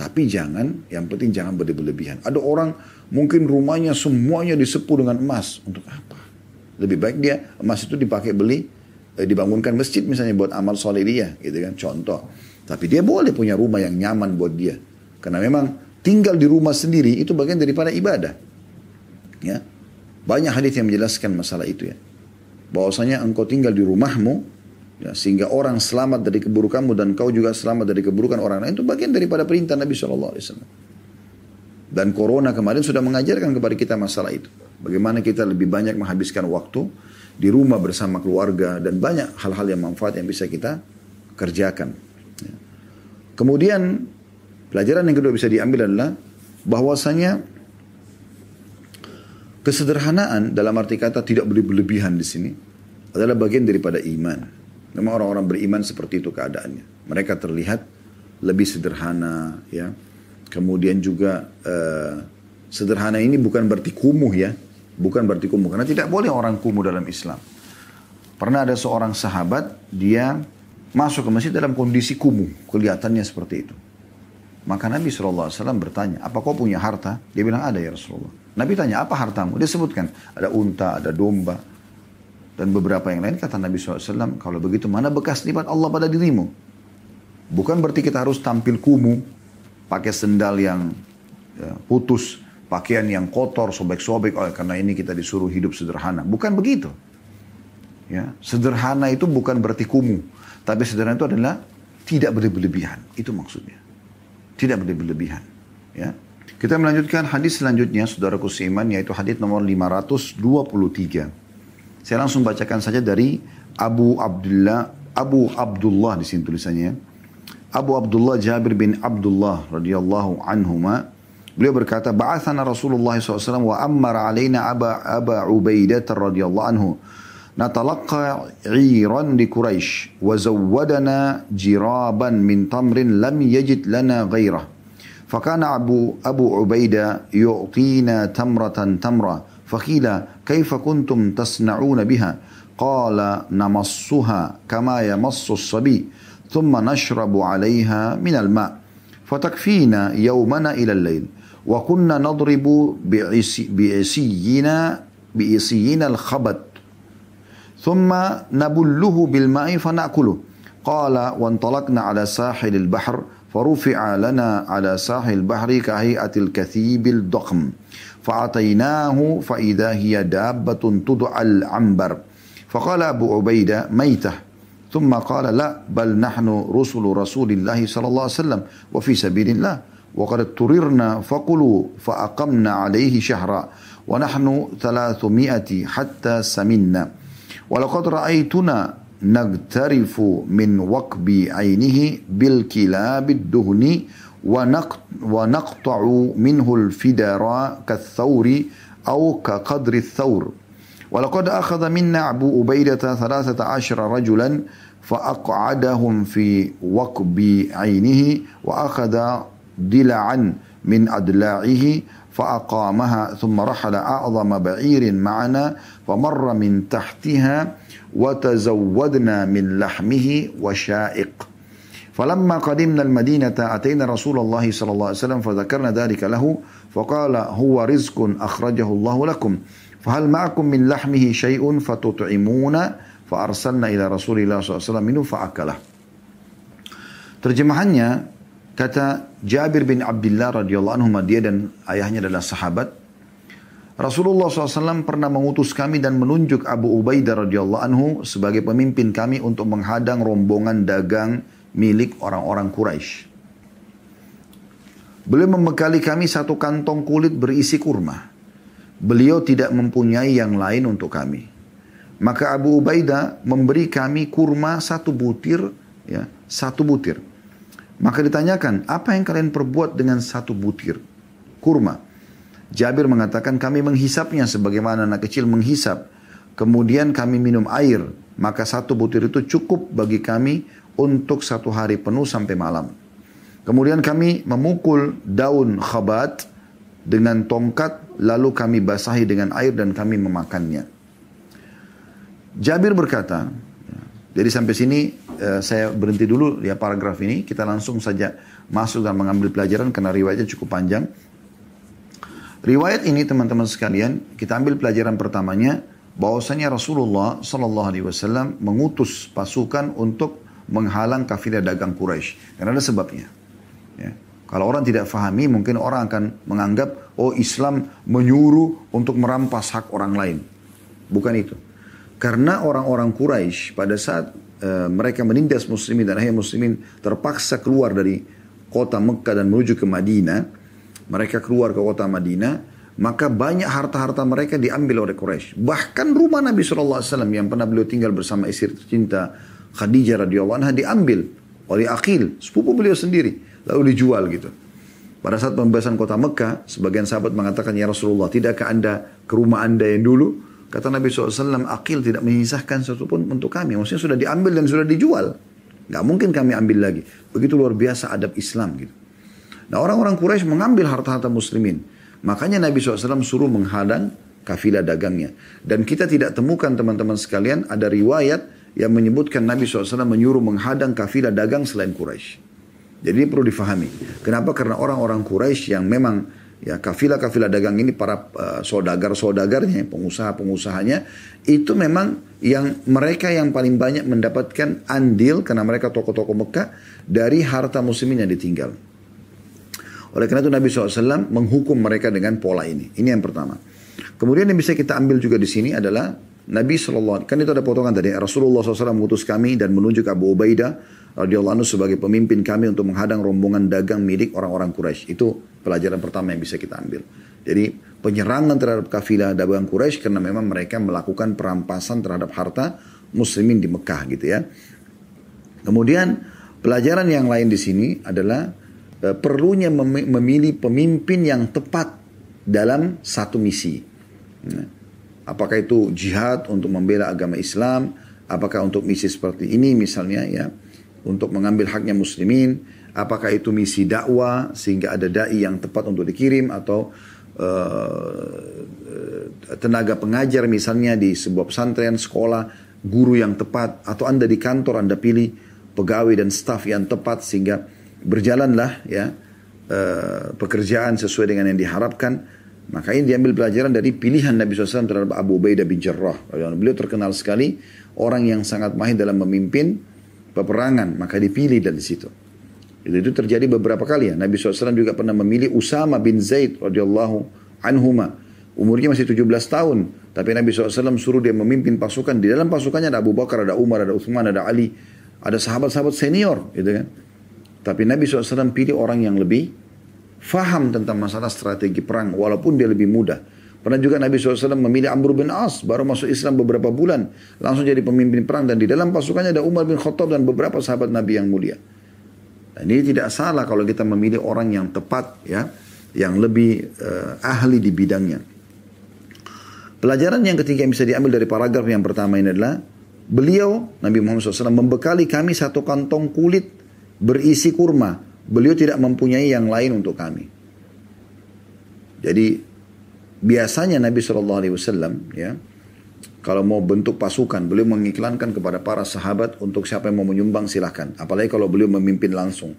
Tapi jangan, yang penting jangan berlebihan. Ada orang mungkin rumahnya semuanya disepuh dengan emas. Untuk apa? Lebih baik dia emas itu dipakai beli, eh, dibangunkan masjid misalnya buat amal soleh dia, gitu kan. Contoh. Tapi dia boleh punya rumah yang nyaman buat dia. Karena memang tinggal di rumah sendiri itu bagian daripada ibadah. Ya. Banyak hadis yang menjelaskan masalah itu ya. Bahwasanya engkau tinggal di rumahmu, Ya, sehingga orang selamat dari keburukanmu dan kau juga selamat dari keburukan orang lain itu bagian daripada perintah Nabi Shallallahu Alaihi Wasallam. Dan corona kemarin sudah mengajarkan kepada kita masalah itu. Bagaimana kita lebih banyak menghabiskan waktu di rumah bersama keluarga dan banyak hal-hal yang manfaat yang bisa kita kerjakan. Ya. Kemudian pelajaran yang kedua bisa diambil adalah bahwasanya kesederhanaan dalam arti kata tidak berlebihan di sini adalah bagian daripada iman. Memang orang-orang beriman seperti itu keadaannya. Mereka terlihat lebih sederhana, ya. Kemudian juga uh, sederhana ini bukan berarti kumuh ya, bukan berarti kumuh karena tidak boleh orang kumuh dalam Islam. Pernah ada seorang sahabat dia masuk ke masjid dalam kondisi kumuh, kelihatannya seperti itu. Maka Nabi SAW bertanya, apa kau punya harta? Dia bilang ada ya Rasulullah. Nabi tanya, apa hartamu? Dia sebutkan, ada unta, ada domba. Dan beberapa yang lain kata Nabi SAW, kalau begitu mana bekas lipat Allah pada dirimu? Bukan berarti kita harus tampil kumuh, pakai sendal yang ya, putus, pakaian yang kotor, sobek-sobek, oh, karena ini kita disuruh hidup sederhana. Bukan begitu. Ya, sederhana itu bukan berarti kumuh, tapi sederhana itu adalah tidak berlebihan. Itu maksudnya. Tidak berlebihan. Ya. Kita melanjutkan hadis selanjutnya, saudaraku seiman, yaitu hadis nomor 523. Saya langsung bacakan saja dari Abu Abdullah Abu Abdullah di sini tulisannya. Abu Abdullah Jabir bin Abdullah radhiyallahu anhuma beliau berkata ba'athana Rasulullah SAW wa ammara alaina Aba Aba Ubaidah radhiyallahu anhu natalaqqa 'iran li Quraisy wa zawwadana jiraban min tamrin lam yajid lana ghairah فكان أبو أبو عبيدة يعطينا تمرة تمرة فقيل كيف كنتم تصنعون بها؟ قال نمصها كما يمص الصبي ثم نشرب عليها من الماء فتكفينا يومنا إلى الليل وكنا نضرب بعصينا بعصينا الخبت ثم نبله بالماء فنأكله. قال وانطلقنا على ساحل البحر فرفع لنا على ساحل البحر كهيئة الكثيب الضخم. فأعطيناه فإذا هي دابة تدعى العنبر. فقال أبو عبيدة ميتة. ثم قال لا بل نحن رسل رسول الله صلى الله عليه وسلم وفي سبيل الله. وقد اضطررنا فقلوا فأقمنا عليه شهرا. ونحن ثلاثمائة حتى سمنا. ولقد رأيتنا نغترف من وقب عينه بالكلاب الدهن ونقطع منه الفدار كالثور أو كقدر الثور. ولقد أخذ منا أبو أبيدة ثلاثة عشر رجلا فأقعدهم في وقب عينه وأخذ دلعا من أدلاعه فأقامها ثم رحل أعظم بعير معنا فمر من تحتها وتزودنا من لحمه وشائق. فلما قدمنا المدينة أتينا رسول الله صلى الله عليه وسلم فذكرنا ذلك له فقال هو رزق أخرجه الله لكم فهل معكم من لحمه شيء فتطعمون فأرسلنا إلى رسول الله صلى الله عليه وسلم منه فأكله Terjemahannya kata Jabir bin Abdullah radhiyallahu anhu dia dan ayahnya adalah sahabat. Rasulullah SAW pernah mengutus kami dan menunjuk Abu Ubaidah radhiyallahu anhu sebagai pemimpin kami untuk menghadang rombongan dagang milik orang-orang Quraisy. Beliau membekali kami satu kantong kulit berisi kurma. Beliau tidak mempunyai yang lain untuk kami. Maka Abu Ubaidah memberi kami kurma satu butir, ya, satu butir. Maka ditanyakan, apa yang kalian perbuat dengan satu butir kurma? Jabir mengatakan kami menghisapnya sebagaimana anak kecil menghisap. Kemudian kami minum air. Maka satu butir itu cukup bagi kami untuk satu hari penuh sampai malam. Kemudian kami memukul daun khabat dengan tongkat lalu kami basahi dengan air dan kami memakannya. Jabir berkata, jadi sampai sini uh, saya berhenti dulu ya paragraf ini, kita langsung saja masuk dan mengambil pelajaran karena riwayatnya cukup panjang. Riwayat ini teman-teman sekalian, kita ambil pelajaran pertamanya bahwasanya Rasulullah Shallallahu Alaihi Wasallam mengutus pasukan untuk menghalang kafilah dagang Quraisy. Karena ada sebabnya. Ya. Kalau orang tidak fahami, mungkin orang akan menganggap, oh Islam menyuruh untuk merampas hak orang lain. Bukan itu. Karena orang-orang Quraisy pada saat uh, mereka menindas muslimin dan akhirnya muslimin terpaksa keluar dari kota Mekah dan menuju ke Madinah, mereka keluar ke kota Madinah, maka banyak harta-harta mereka diambil oleh Quraisy. Bahkan rumah Nabi SAW yang pernah beliau tinggal bersama istri tercinta Khadijah radhiyallahu anha diambil oleh Akil, sepupu beliau sendiri, lalu dijual gitu. Pada saat pembebasan kota Mekah, sebagian sahabat mengatakan, Ya Rasulullah, tidakkah anda ke rumah anda yang dulu? Kata Nabi SAW, Akil tidak menyisahkan sesuatu pun untuk kami. Maksudnya sudah diambil dan sudah dijual. Gak mungkin kami ambil lagi. Begitu luar biasa adab Islam gitu. Nah orang-orang Quraisy mengambil harta-harta muslimin. Makanya Nabi SAW suruh menghadang kafilah dagangnya. Dan kita tidak temukan teman-teman sekalian ada riwayat yang menyebutkan Nabi SAW menyuruh menghadang kafilah dagang selain Quraisy. Jadi ini perlu difahami. Kenapa? Karena orang-orang Quraisy yang memang ya kafilah-kafilah dagang ini para uh, saudagar-saudagarnya, pengusaha-pengusahanya itu memang yang mereka yang paling banyak mendapatkan andil karena mereka tokoh-tokoh Mekah dari harta muslimin yang ditinggal. Oleh karena itu Nabi SAW menghukum mereka dengan pola ini. Ini yang pertama. Kemudian yang bisa kita ambil juga di sini adalah Nabi SAW, kan itu ada potongan tadi, Rasulullah SAW mengutus kami dan menunjuk Abu Ubaidah radhiyallahu anhu sebagai pemimpin kami untuk menghadang rombongan dagang milik orang-orang Quraisy. Itu pelajaran pertama yang bisa kita ambil. Jadi penyerangan terhadap kafilah dagang Quraisy karena memang mereka melakukan perampasan terhadap harta muslimin di Mekah gitu ya. Kemudian pelajaran yang lain di sini adalah e, perlunya memilih pemimpin yang tepat dalam satu misi. Nah, apakah itu jihad untuk membela agama Islam, apakah untuk misi seperti ini misalnya ya untuk mengambil haknya muslimin, apakah itu misi dakwah sehingga ada dai yang tepat untuk dikirim atau uh, tenaga pengajar misalnya di sebuah pesantren, sekolah, guru yang tepat? Atau Anda di kantor Anda pilih pegawai dan staf yang tepat sehingga berjalanlah ya uh, pekerjaan sesuai dengan yang diharapkan. Maka ini diambil pelajaran dari pilihan Nabi SAW terhadap Abu Ubaidah bin Jarrah. Beliau terkenal sekali orang yang sangat mahir dalam memimpin peperangan, maka dipilih dari situ. Itu, itu terjadi beberapa kali ya. Nabi SAW juga pernah memilih Usama bin Zaid radhiyallahu anhuma. Umurnya masih 17 tahun. Tapi Nabi SAW suruh dia memimpin pasukan. Di dalam pasukannya ada Abu Bakar, ada Umar, ada Uthman, ada Ali. Ada sahabat-sahabat senior. Gitu kan. Tapi Nabi SAW pilih orang yang lebih faham tentang masalah strategi perang. Walaupun dia lebih muda. Pernah juga Nabi SAW memilih Amr bin As, baru masuk Islam beberapa bulan, langsung jadi pemimpin perang dan di dalam pasukannya ada Umar bin Khattab dan beberapa sahabat Nabi yang mulia. Dan ini tidak salah kalau kita memilih orang yang tepat ya, yang lebih uh, ahli di bidangnya. Pelajaran yang ketiga yang bisa diambil dari paragraf yang pertama ini adalah beliau Nabi Muhammad SAW membekali kami satu kantong kulit berisi kurma. Beliau tidak mempunyai yang lain untuk kami. Jadi biasanya Nabi Shallallahu Alaihi Wasallam ya kalau mau bentuk pasukan beliau mengiklankan kepada para sahabat untuk siapa yang mau menyumbang silahkan. Apalagi kalau beliau memimpin langsung.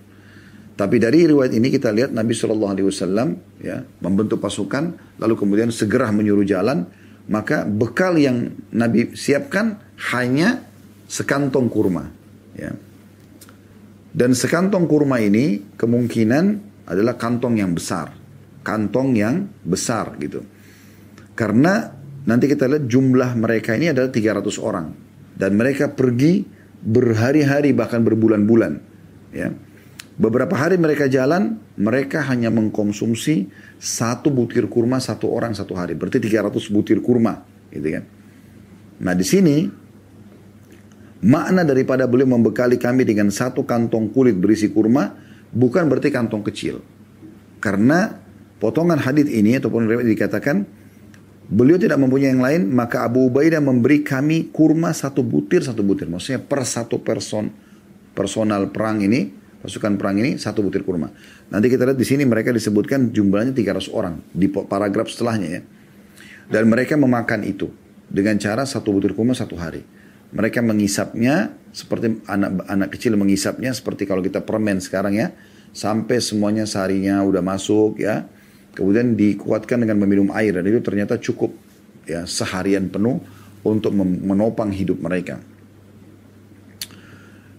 Tapi dari riwayat ini kita lihat Nabi Shallallahu Alaihi Wasallam ya membentuk pasukan lalu kemudian segera menyuruh jalan maka bekal yang Nabi siapkan hanya sekantong kurma ya dan sekantong kurma ini kemungkinan adalah kantong yang besar kantong yang besar gitu. Karena nanti kita lihat jumlah mereka ini adalah 300 orang dan mereka pergi berhari-hari bahkan berbulan-bulan ya. Beberapa hari mereka jalan, mereka hanya mengkonsumsi satu butir kurma satu orang satu hari. Berarti 300 butir kurma, gitu kan. Nah di sini makna daripada beliau membekali kami dengan satu kantong kulit berisi kurma bukan berarti kantong kecil. Karena potongan hadis ini ataupun dikatakan beliau tidak mempunyai yang lain maka Abu Ubaidah memberi kami kurma satu butir satu butir. Maksudnya per satu person personal perang ini pasukan perang ini satu butir kurma. Nanti kita lihat di sini mereka disebutkan jumlahnya 300 orang di paragraf setelahnya ya. Dan mereka memakan itu dengan cara satu butir kurma satu hari mereka mengisapnya seperti anak anak kecil mengisapnya seperti kalau kita permen sekarang ya sampai semuanya seharinya udah masuk ya Kemudian dikuatkan dengan meminum air dan itu ternyata cukup ya seharian penuh untuk menopang hidup mereka.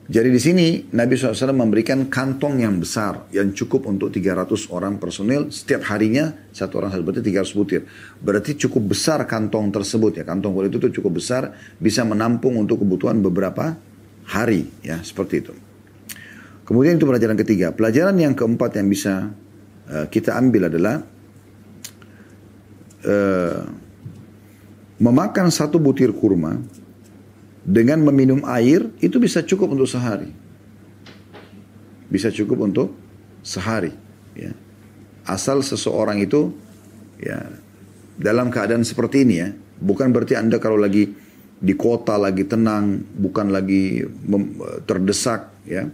Jadi di sini Nabi SAW memberikan kantong yang besar yang cukup untuk 300 orang personil setiap harinya satu orang satu berarti 300 butir. Berarti cukup besar kantong tersebut ya kantong kulit itu cukup besar bisa menampung untuk kebutuhan beberapa hari ya seperti itu. Kemudian itu pelajaran ketiga. Pelajaran yang keempat yang bisa Eh, kita ambil adalah uh, memakan satu butir kurma dengan meminum air itu bisa cukup untuk sehari. Bisa cukup untuk sehari. Ya. Asal seseorang itu ya dalam keadaan seperti ini ya, bukan berarti anda kalau lagi di kota lagi tenang, bukan lagi terdesak ya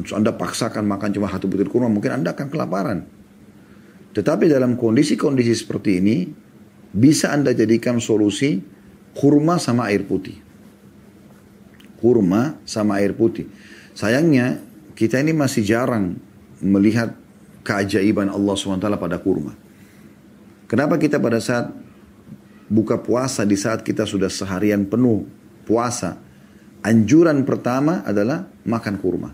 Terus Anda paksakan makan cuma satu butir kurma, mungkin Anda akan kelaparan. Tetapi dalam kondisi-kondisi seperti ini, bisa Anda jadikan solusi kurma sama air putih. Kurma sama air putih. Sayangnya, kita ini masih jarang melihat keajaiban Allah SWT pada kurma. Kenapa kita pada saat buka puasa di saat kita sudah seharian penuh puasa, anjuran pertama adalah makan kurma.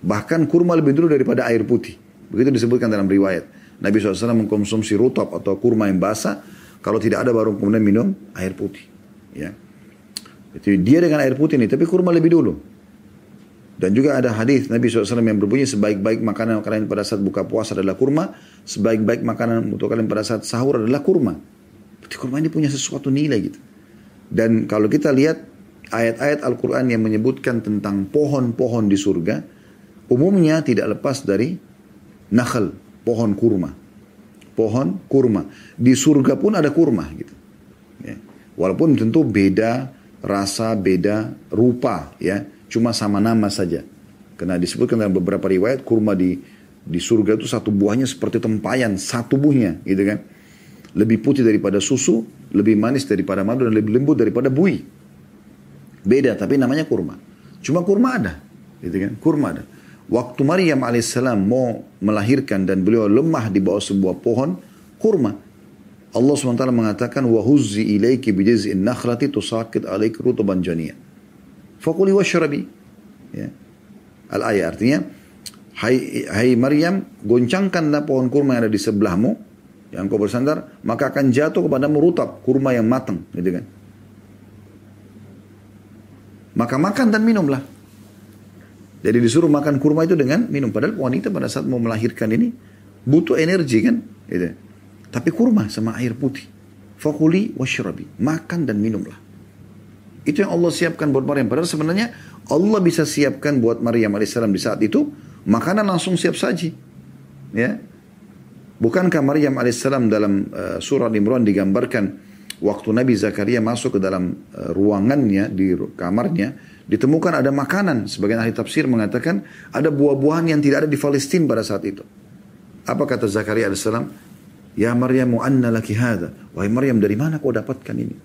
Bahkan kurma lebih dulu daripada air putih. Begitu disebutkan dalam riwayat. Nabi SAW mengkonsumsi rutop atau kurma yang basah. Kalau tidak ada baru kemudian minum air putih. Ya. Jadi dia dengan air putih ini, tapi kurma lebih dulu. Dan juga ada hadis Nabi SAW yang berbunyi sebaik-baik makanan kalian pada saat buka puasa adalah kurma, sebaik-baik makanan untuk kalian pada saat sahur adalah kurma. Berarti kurma ini punya sesuatu nilai gitu. Dan kalau kita lihat ayat-ayat Al-Quran yang menyebutkan tentang pohon-pohon di surga, umumnya tidak lepas dari nakhl, pohon kurma. Pohon kurma. Di surga pun ada kurma gitu. Ya. Walaupun tentu beda rasa, beda rupa ya cuma sama nama saja. Karena disebutkan dalam beberapa riwayat kurma di di surga itu satu buahnya seperti tempayan, satu buahnya gitu kan. Lebih putih daripada susu, lebih manis daripada madu dan lebih lembut daripada bui. Beda tapi namanya kurma. Cuma kurma ada, gitu kan? Kurma ada. Waktu Maryam alaihissalam mau melahirkan dan beliau lemah di bawah sebuah pohon kurma. Allah SWT mengatakan wahuzzi ilaiki bijiz'in nakhlati tusakit alaik rutuban janiyah. Fakuli washrabi. Ya. Al-ayat artinya, Hai, hai Maryam, goncangkanlah pohon kurma yang ada di sebelahmu, yang kau bersandar, maka akan jatuh kepadamu rutab, kurma yang matang. Gitu kan. Maka makan dan minumlah. Jadi disuruh makan kurma itu dengan minum. Padahal wanita pada saat mau melahirkan ini butuh energi kan. Gitu. Tapi kurma sama air putih. Fakuli washrabi. Makan dan minumlah. Itu yang Allah siapkan buat Maryam. Padahal sebenarnya Allah bisa siapkan buat Maryam alaihissalam di saat itu makanan langsung siap saji. Ya. Bukankah Maryam alaihissalam dalam uh, surah Imran digambarkan waktu Nabi Zakaria masuk ke dalam uh, ruangannya di kamarnya ditemukan ada makanan. Sebagian ahli tafsir mengatakan ada buah-buahan yang tidak ada di Palestina pada saat itu. Apa kata Zakaria alaihissalam? Ya Maryam anna laki hada. Wahai Maryam dari mana kau dapatkan ini?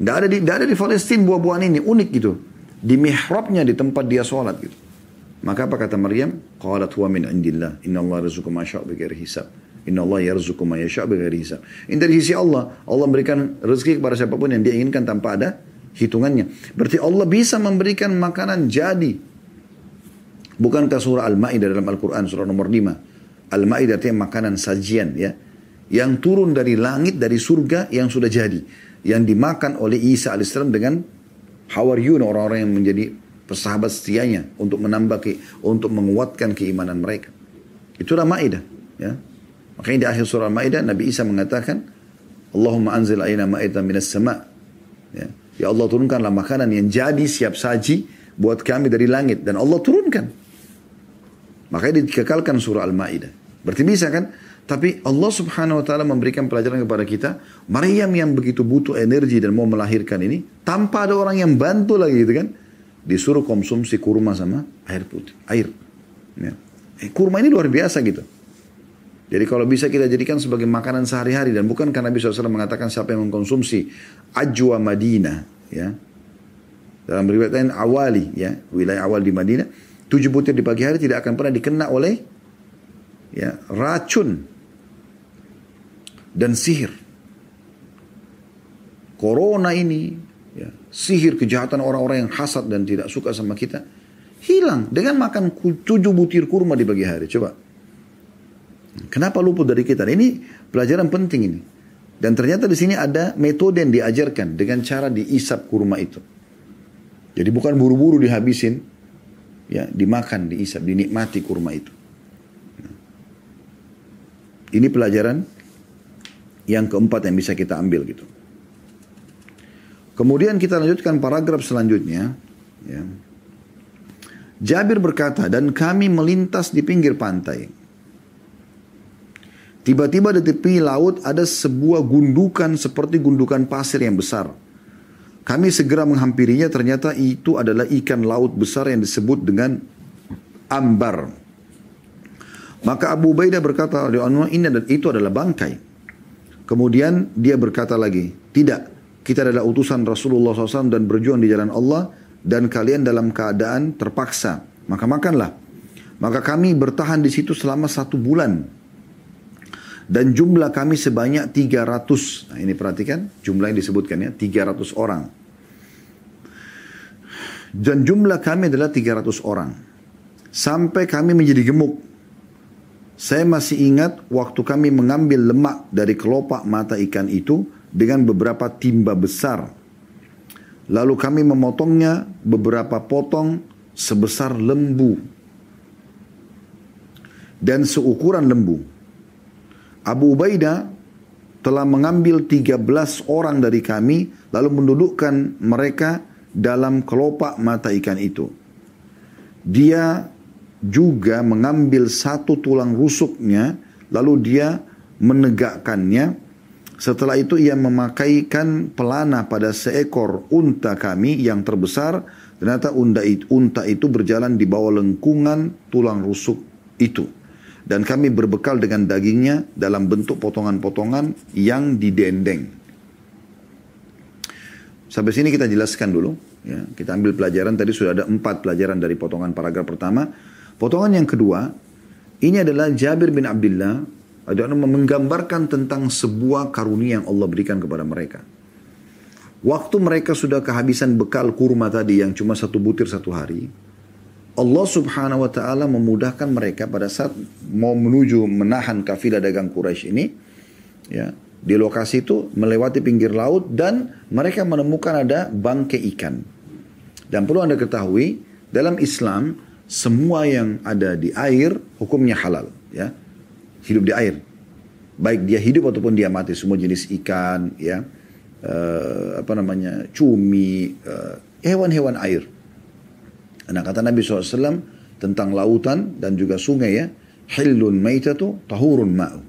Tidak ada di, tidak ada di Palestina buah-buahan ini unik gitu. Di mihrabnya di tempat dia sholat gitu. Maka apa kata Maryam? Qalat huwa min indillah. Inna Allah rizuku ma sya' bighairi hisab. Inna Allah yarzuqu ma yasha' bighairi hisab. Ini dari sisi Allah. Allah memberikan rezeki kepada siapa pun yang dia inginkan tanpa ada hitungannya. Berarti Allah bisa memberikan makanan jadi. Bukankah surah Al-Ma'idah dalam Al-Quran surah nomor 5. Al-Ma'idah artinya makanan sajian ya. Yang turun dari langit dari surga yang sudah jadi yang dimakan oleh Isa alaihissalam dengan hawariyun orang-orang yang menjadi persahabat setianya untuk menambah ke, untuk menguatkan keimanan mereka. Itulah Maidah, ya. Makanya di akhir surah Maidah Nabi Isa mengatakan, Allahumma anzil aina ma'idah minas sama. Ya. ya Allah turunkanlah makanan yang jadi siap saji buat kami dari langit dan Allah turunkan. Makanya dikekalkan surah Al-Maidah. Berarti bisa kan? Tapi Allah subhanahu wa ta'ala memberikan pelajaran kepada kita. Maryam yang begitu butuh energi dan mau melahirkan ini. Tanpa ada orang yang bantu lagi gitu kan. Disuruh konsumsi kurma sama air putih. Air. Ya. Eh, kurma ini luar biasa gitu. Jadi kalau bisa kita jadikan sebagai makanan sehari-hari. Dan bukan karena Nabi SAW mengatakan siapa yang mengkonsumsi ajwa Madinah. Ya. Dalam riwayat lain awali. ya Wilayah awal di Madinah. Tujuh butir di pagi hari tidak akan pernah dikena oleh ya racun dan sihir. Corona ini, ya, sihir kejahatan orang-orang yang hasad dan tidak suka sama kita, hilang dengan makan tujuh butir kurma di pagi hari. Coba. Kenapa luput dari kita? Ini pelajaran penting ini. Dan ternyata di sini ada metode yang diajarkan dengan cara diisap kurma itu. Jadi bukan buru-buru dihabisin, ya dimakan, diisap, dinikmati kurma itu. Ini pelajaran yang keempat yang bisa kita ambil gitu. Kemudian kita lanjutkan paragraf selanjutnya. Ya. Jabir berkata, dan kami melintas di pinggir pantai. Tiba-tiba di tepi laut ada sebuah gundukan seperti gundukan pasir yang besar. Kami segera menghampirinya ternyata itu adalah ikan laut besar yang disebut dengan ambar. Maka Abu Ubaidah berkata, ini itu adalah bangkai. Kemudian dia berkata lagi, tidak, kita adalah utusan Rasulullah SAW dan berjuang di jalan Allah dan kalian dalam keadaan terpaksa. Maka makanlah. Maka kami bertahan di situ selama satu bulan. Dan jumlah kami sebanyak 300. Nah ini perhatikan, jumlah yang disebutkan ya, 300 orang. Dan jumlah kami adalah 300 orang. Sampai kami menjadi gemuk. Saya masih ingat waktu kami mengambil lemak dari kelopak mata ikan itu dengan beberapa timba besar. Lalu kami memotongnya beberapa potong sebesar lembu dan seukuran lembu. Abu Ubaidah telah mengambil 13 orang dari kami lalu mendudukkan mereka dalam kelopak mata ikan itu. Dia juga mengambil satu tulang rusuknya lalu dia menegakkannya. Setelah itu ia memakaikan pelana pada seekor unta kami yang terbesar. Ternyata unta itu, unta itu berjalan di bawah lengkungan tulang rusuk itu dan kami berbekal dengan dagingnya dalam bentuk potongan-potongan yang didendeng. Sampai sini kita jelaskan dulu. Ya, kita ambil pelajaran tadi sudah ada empat pelajaran dari potongan paragraf pertama. Potongan yang kedua, ini adalah Jabir bin Abdullah ada menggambarkan tentang sebuah karunia yang Allah berikan kepada mereka. Waktu mereka sudah kehabisan bekal kurma tadi yang cuma satu butir satu hari, Allah subhanahu wa ta'ala memudahkan mereka pada saat mau menuju menahan kafilah dagang Quraisy ini. Ya, di lokasi itu melewati pinggir laut dan mereka menemukan ada bangkai ikan. Dan perlu anda ketahui, dalam Islam semua yang ada di air hukumnya halal. Ya, hidup di air. Baik dia hidup ataupun dia mati, semua jenis ikan, ya, uh, apa namanya, cumi, uh, hewan-hewan air Nah kata Nabi SAW tentang lautan dan juga sungai ya. Hillun maitatu tahurun ma'u.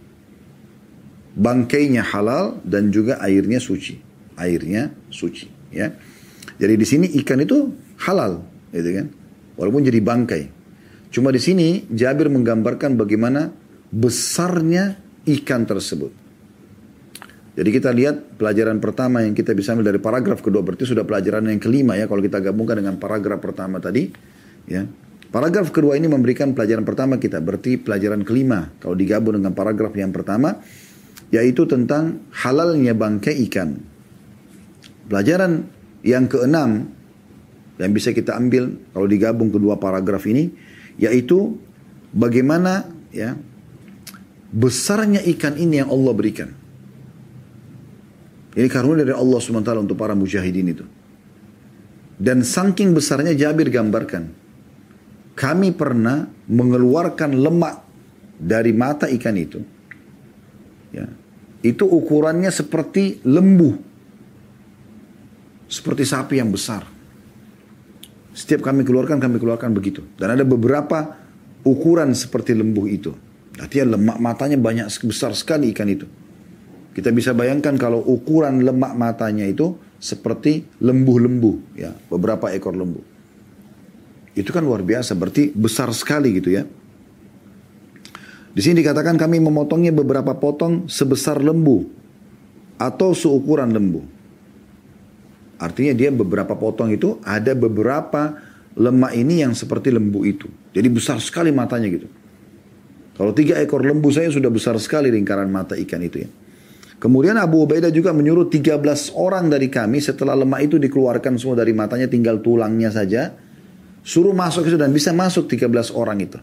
Bangkainya halal dan juga airnya suci. Airnya suci ya. Jadi di sini ikan itu halal gitu kan. Walaupun jadi bangkai. Cuma di sini Jabir menggambarkan bagaimana besarnya ikan tersebut. Jadi kita lihat pelajaran pertama yang kita bisa ambil dari paragraf kedua berarti sudah pelajaran yang kelima ya kalau kita gabungkan dengan paragraf pertama tadi ya. Paragraf kedua ini memberikan pelajaran pertama kita berarti pelajaran kelima kalau digabung dengan paragraf yang pertama yaitu tentang halalnya bangkai ikan. Pelajaran yang keenam yang bisa kita ambil kalau digabung kedua paragraf ini yaitu bagaimana ya besarnya ikan ini yang Allah berikan. Ini karunia dari Allah SWT untuk para mujahidin itu. Dan saking besarnya Jabir gambarkan. Kami pernah mengeluarkan lemak dari mata ikan itu. Ya. Itu ukurannya seperti lembu. Seperti sapi yang besar. Setiap kami keluarkan, kami keluarkan begitu. Dan ada beberapa ukuran seperti lembu itu. Artinya lemak matanya banyak besar sekali ikan itu. Kita bisa bayangkan kalau ukuran lemak matanya itu seperti lembu-lembu, ya, beberapa ekor lembu. Itu kan luar biasa, berarti besar sekali gitu ya. Di sini dikatakan kami memotongnya beberapa potong sebesar lembu atau seukuran lembu. Artinya dia beberapa potong itu ada beberapa lemak ini yang seperti lembu itu. Jadi besar sekali matanya gitu. Kalau tiga ekor lembu saya sudah besar sekali lingkaran mata ikan itu ya. Kemudian Abu Ubaidah juga menyuruh 13 orang dari kami setelah lemak itu dikeluarkan semua dari matanya tinggal tulangnya saja. Suruh masuk itu dan bisa masuk 13 orang itu.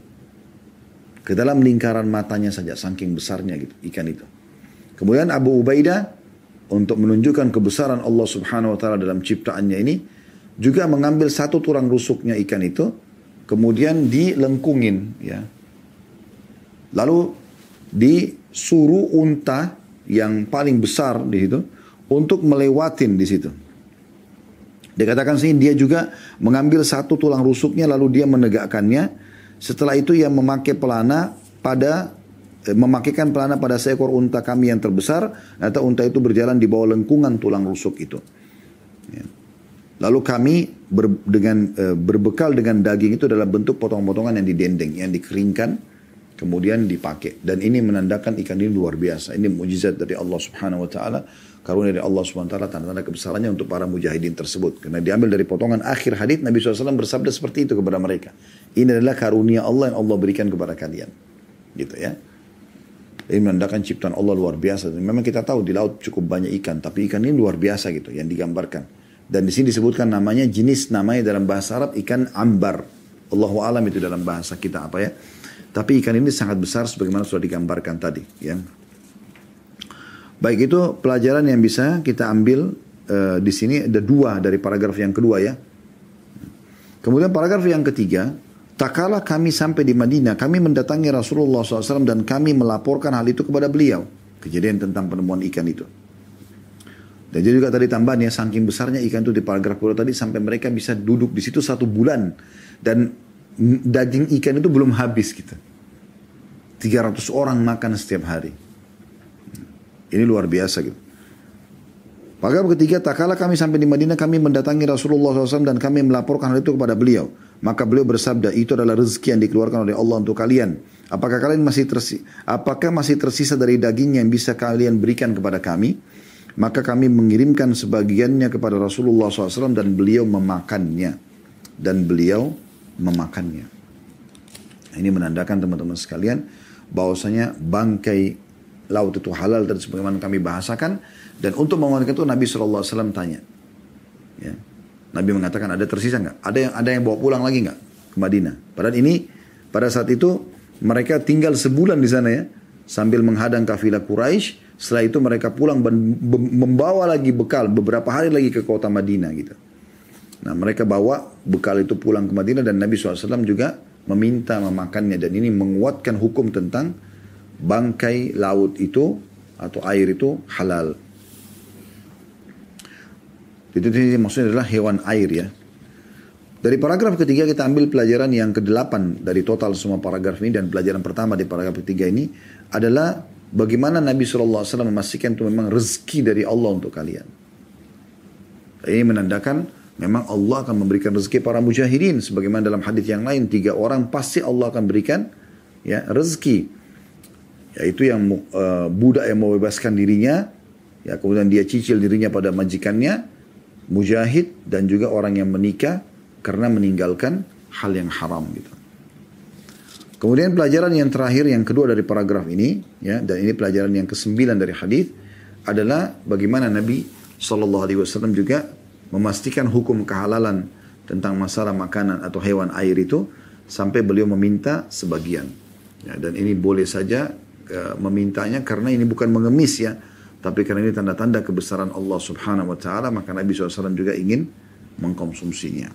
Ke dalam lingkaran matanya saja saking besarnya gitu ikan itu. Kemudian Abu Ubaidah untuk menunjukkan kebesaran Allah Subhanahu wa taala dalam ciptaannya ini juga mengambil satu tulang rusuknya ikan itu kemudian dilengkungin ya. Lalu disuruh unta yang paling besar di situ untuk melewatin di situ. Dikatakan sini dia juga mengambil satu tulang rusuknya lalu dia menegakkannya. Setelah itu ia memakai pelana pada memakaikan pelana pada seekor unta kami yang terbesar. Ternyata unta itu berjalan di bawah lengkungan tulang rusuk itu. Ya. Lalu kami ber, dengan eh, berbekal dengan daging itu dalam bentuk potong-potongan yang didendeng, yang dikeringkan kemudian dipakai. Dan ini menandakan ikan ini luar biasa. Ini mujizat dari Allah Subhanahu wa taala, karunia dari Allah Subhanahu wa taala tanda-tanda kebesarannya untuk para mujahidin tersebut. Karena diambil dari potongan akhir hadis Nabi SAW bersabda seperti itu kepada mereka. Ini adalah karunia Allah yang Allah berikan kepada kalian. Gitu ya. Ini menandakan ciptaan Allah luar biasa. Memang kita tahu di laut cukup banyak ikan, tapi ikan ini luar biasa gitu yang digambarkan. Dan di sini disebutkan namanya jenis namanya dalam bahasa Arab ikan ambar. Allahu alam itu dalam bahasa kita apa ya. Tapi ikan ini sangat besar sebagaimana sudah digambarkan tadi. Ya. Baik itu pelajaran yang bisa kita ambil uh, di sini ada dua dari paragraf yang kedua ya. Kemudian paragraf yang ketiga, tak kala kami sampai di Madinah, kami mendatangi Rasulullah SAW dan kami melaporkan hal itu kepada beliau. Kejadian tentang penemuan ikan itu. Dan jadi juga tadi tambahan ya, saking besarnya ikan itu di paragraf kedua tadi sampai mereka bisa duduk di situ satu bulan. Dan daging ikan itu belum habis gitu. 300 orang makan setiap hari. Ini luar biasa gitu. Paragraf ketiga, tak kala kami sampai di Madinah, kami mendatangi Rasulullah SAW dan kami melaporkan hal itu kepada beliau. Maka beliau bersabda, itu adalah rezeki yang dikeluarkan oleh Allah untuk kalian. Apakah kalian masih tersisa, apakah masih tersisa dari daging yang bisa kalian berikan kepada kami? Maka kami mengirimkan sebagiannya kepada Rasulullah SAW dan beliau memakannya. Dan beliau memakannya. Ini menandakan teman-teman sekalian bahwasanya bangkai laut itu halal dan sebagaimana kami bahasakan dan untuk mengatakan itu Nabi SAW tanya. Ya. Nabi mengatakan ada tersisa nggak? Ada yang ada yang bawa pulang lagi nggak ke Madinah? Padahal ini pada saat itu mereka tinggal sebulan di sana ya sambil menghadang kafilah Quraisy. Setelah itu mereka pulang membawa lagi bekal beberapa hari lagi ke kota Madinah gitu. Nah mereka bawa bekal itu pulang ke Madinah dan Nabi SAW juga meminta memakannya. Dan ini menguatkan hukum tentang bangkai laut itu atau air itu halal. Itu maksudnya adalah hewan air ya. Dari paragraf ketiga kita ambil pelajaran yang ke-8 dari total semua paragraf ini dan pelajaran pertama di paragraf ketiga ini adalah bagaimana Nabi SAW memastikan itu memang rezeki dari Allah untuk kalian. Ini menandakan Memang Allah akan memberikan rezeki para mujahidin. Sebagaimana dalam hadis yang lain, tiga orang pasti Allah akan berikan ya rezeki. Yaitu yang uh, budak yang membebaskan dirinya, ya kemudian dia cicil dirinya pada majikannya, mujahid dan juga orang yang menikah karena meninggalkan hal yang haram gitu. Kemudian pelajaran yang terakhir yang kedua dari paragraf ini ya dan ini pelajaran yang kesembilan dari hadis adalah bagaimana Nabi Shallallahu Alaihi Wasallam juga memastikan hukum kehalalan tentang masalah makanan atau hewan air itu sampai beliau meminta sebagian. Ya, dan ini boleh saja uh, memintanya karena ini bukan mengemis ya, tapi karena ini tanda-tanda kebesaran Allah subhanahu wa ta'ala, maka Nabi SAW juga ingin mengkonsumsinya.